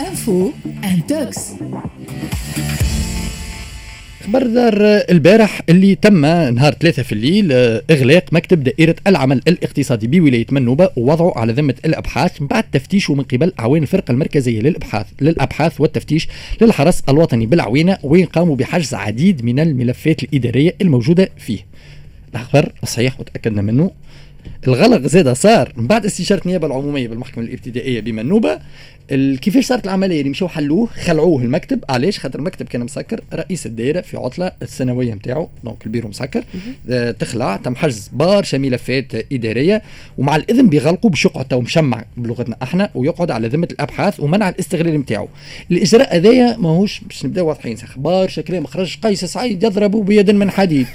انفو انتوكس خبر دار البارح اللي تم نهار ثلاثة في الليل إغلاق مكتب دائرة العمل الاقتصادي بولاية منوبة ووضعه على ذمة الأبحاث بعد تفتيشه من قبل أعوان الفرقة المركزية للأبحاث للأبحاث والتفتيش للحرس الوطني بالعوينة وين قاموا بحجز عديد من الملفات الإدارية الموجودة فيه. الخبر صحيح وتأكدنا منه. الغلق زاد صار من بعد استشارة النيابة العمومية بالمحكمة الابتدائية بمنوبة كيفاش صارت العملية؟ اللي مشاو حلوة خلعوه المكتب. علاش؟ خاطر المكتب كان مسكر. رئيس الدائره في عطلة السنوية نتاعو donc ال bureau مسكر. آه تخلع تم حجز برشا ملفات إدارية ومع الإذن بيغلقوا باش يقعد تو مشمع بلغتنا إحنا ويقعد على ذمة الأبحاث ومنع الاستغلال نتاعو الإجراء هذايا ماهوش باش نبداو واضحين برشا كلام. خرج قيس سعيد يضرب بيد من حديد.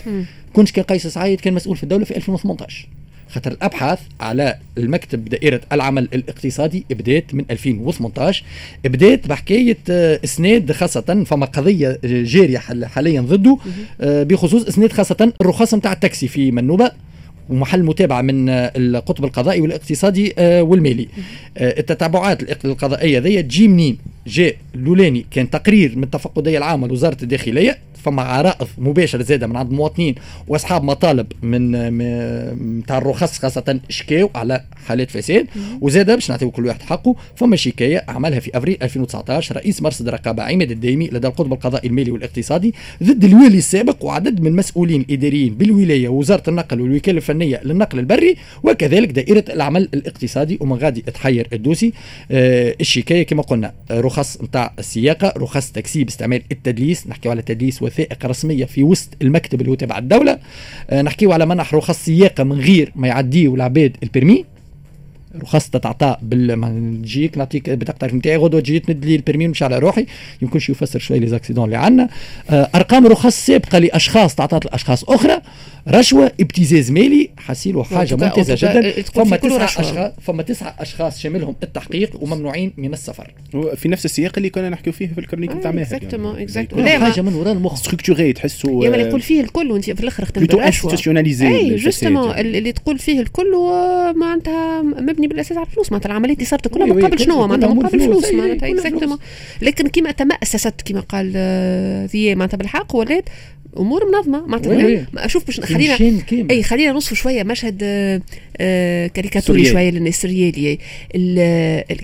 كنت كان قيس سعيد كان مسؤول في الدولة في 2018 خاطر الأبحاث على المكتب دائرة العمل الاقتصادي بدات من 2018 بدات بحكاية آه، إسناد خاصة فما قضية جارية حاليا ضده آه، بخصوص إسناد خاصة الرخص نتاع التاكسي في منوبة ومحل متابعة من آه، القطب القضائي والاقتصادي والمالي. التتبعات القضائية ذي تجي منين؟ جاء الأولاني كان تقرير من التفقديه العامه لوزارة الداخلية. فما عرائض مباشرة زاده من عند المواطنين وأصحاب مطالب من تاع الرخص خاصة شكاو على حالات فساد وزادة باش نعطيو كل واحد حقه فما شكاية عملها في أفريل 2019 رئيس مرصد الرقابة عماد الدايمي لدى القطب القضائي المالي والاقتصادي ضد الوالي السابق وعدد من المسؤولين الإداريين بالولاية ووزارة النقل والوكالة الفنية للنقل البري وكذلك دائرة العمل الاقتصادي ومن غادي تحير الدوسي. آه الشكاية كما قلنا رخص نتاع السياقة رخص تاكسي باستعمال التدليس نحكيو على تدليس وثائق رسمية في وسط المكتب اللي هو تبع الدولة. آه نحكيو على منح رخص سياقة من غير ما يعديوا العباد ال permis رخص تتعطى بال نجيك نعطيك بطاقتك نتاعي غدوه تجي تمد لي ال permis نمشي على روحي. يمكنش يفسر شوية les accidents اللي عندنا آه أرقام رخص سابقة لأشخاص تعطات لأشخاص أخرى. رشوة ابتزاز مالي حاسيلو حاجة ممتازة جدا. فما تسعة اشخاص فما تسعة أشخاص شاملهم التحقيق وممنوعين من السفر. في نفس السياق اللي كنا نحكيو فيه في ال chronique نتاع ماهر exactement exactement حاجة من وراء المخ. structurée تحسوا يا يقول فيه الكل وانت في الآخر ختم بالرشوه أي justement اللي تقول فيه الكل معناتها مبني بالأساس على الفلوس معناتها العملية اللي صارت كلها مقابل شنو؟ معناتها مقابل فلوس معناتها exactement لكن كما تمأسست كما قال ذي معناتها بالحق ولات أمور منظمة. معناتها أشوف باش خلينا أي خلينا نوصف شوية مشهد آه، آه، كاريكاتوري شوية للناس سريالي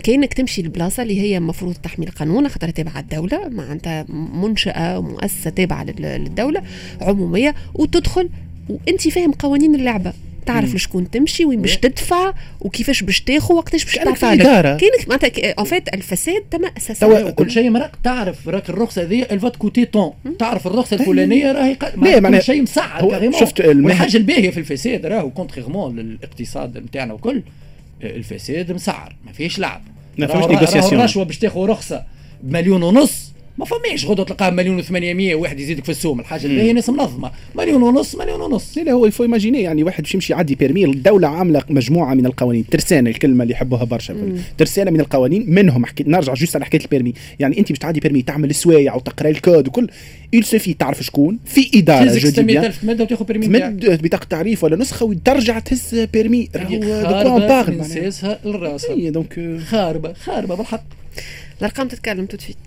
كأنك تمشي لبلاصة اللي هي المفروض تحمي القانون خاطر تابعة الدولة معناتها منشأة ومؤسسة تابعة للدولة عمومية وتدخل وانت فاهم قوانين اللعبة. تعرف لشكون تمشي وين باش تدفع وكيفاش باش تاخذ وقتاش باش تعطى كاينك معناتها en fait الفساد تم أساسا. كل شيء مرق تعرف راك الرخصة هذه الفات coûte tant تعرف الرخصة الفلانية راهي كل شيء مسعر شفت الحاجة الباهية في الفساد راهو contrairement للاقتصاد نتاعنا وكل الفساد مسعر ما فيش لعب. ما فيش négociation الرشوة باش تاخذ رخصة بمليون ونص ما فماش غدوه تلقاه مليون و800 واحد يزيدك في السوم. الحاجة اللي هي ناس منظمة. مليون ونص مليون ونص. لا هو il faut imaginer يعني واحد باش يمشي يعدي permis. الدولة عاملة مجموعة من القوانين. ترسانة الكلمة اللي يحبوها برشا. ترسانة من القوانين منهم حكي نرجع juste على حكاية ال permis. يعني أنت باش تعدي permis تعمل السوايع وتقرأ الكود وكل. il suffit تعرف شكون؟ في إدارة je dis bien تمد وتأخذ permis تمد بطاقه تعريف ولا نسخة وترجع تهز permis خاربة من لراسها donc خاربة. خاربة بالحق. الارقام تتكلم tout à fait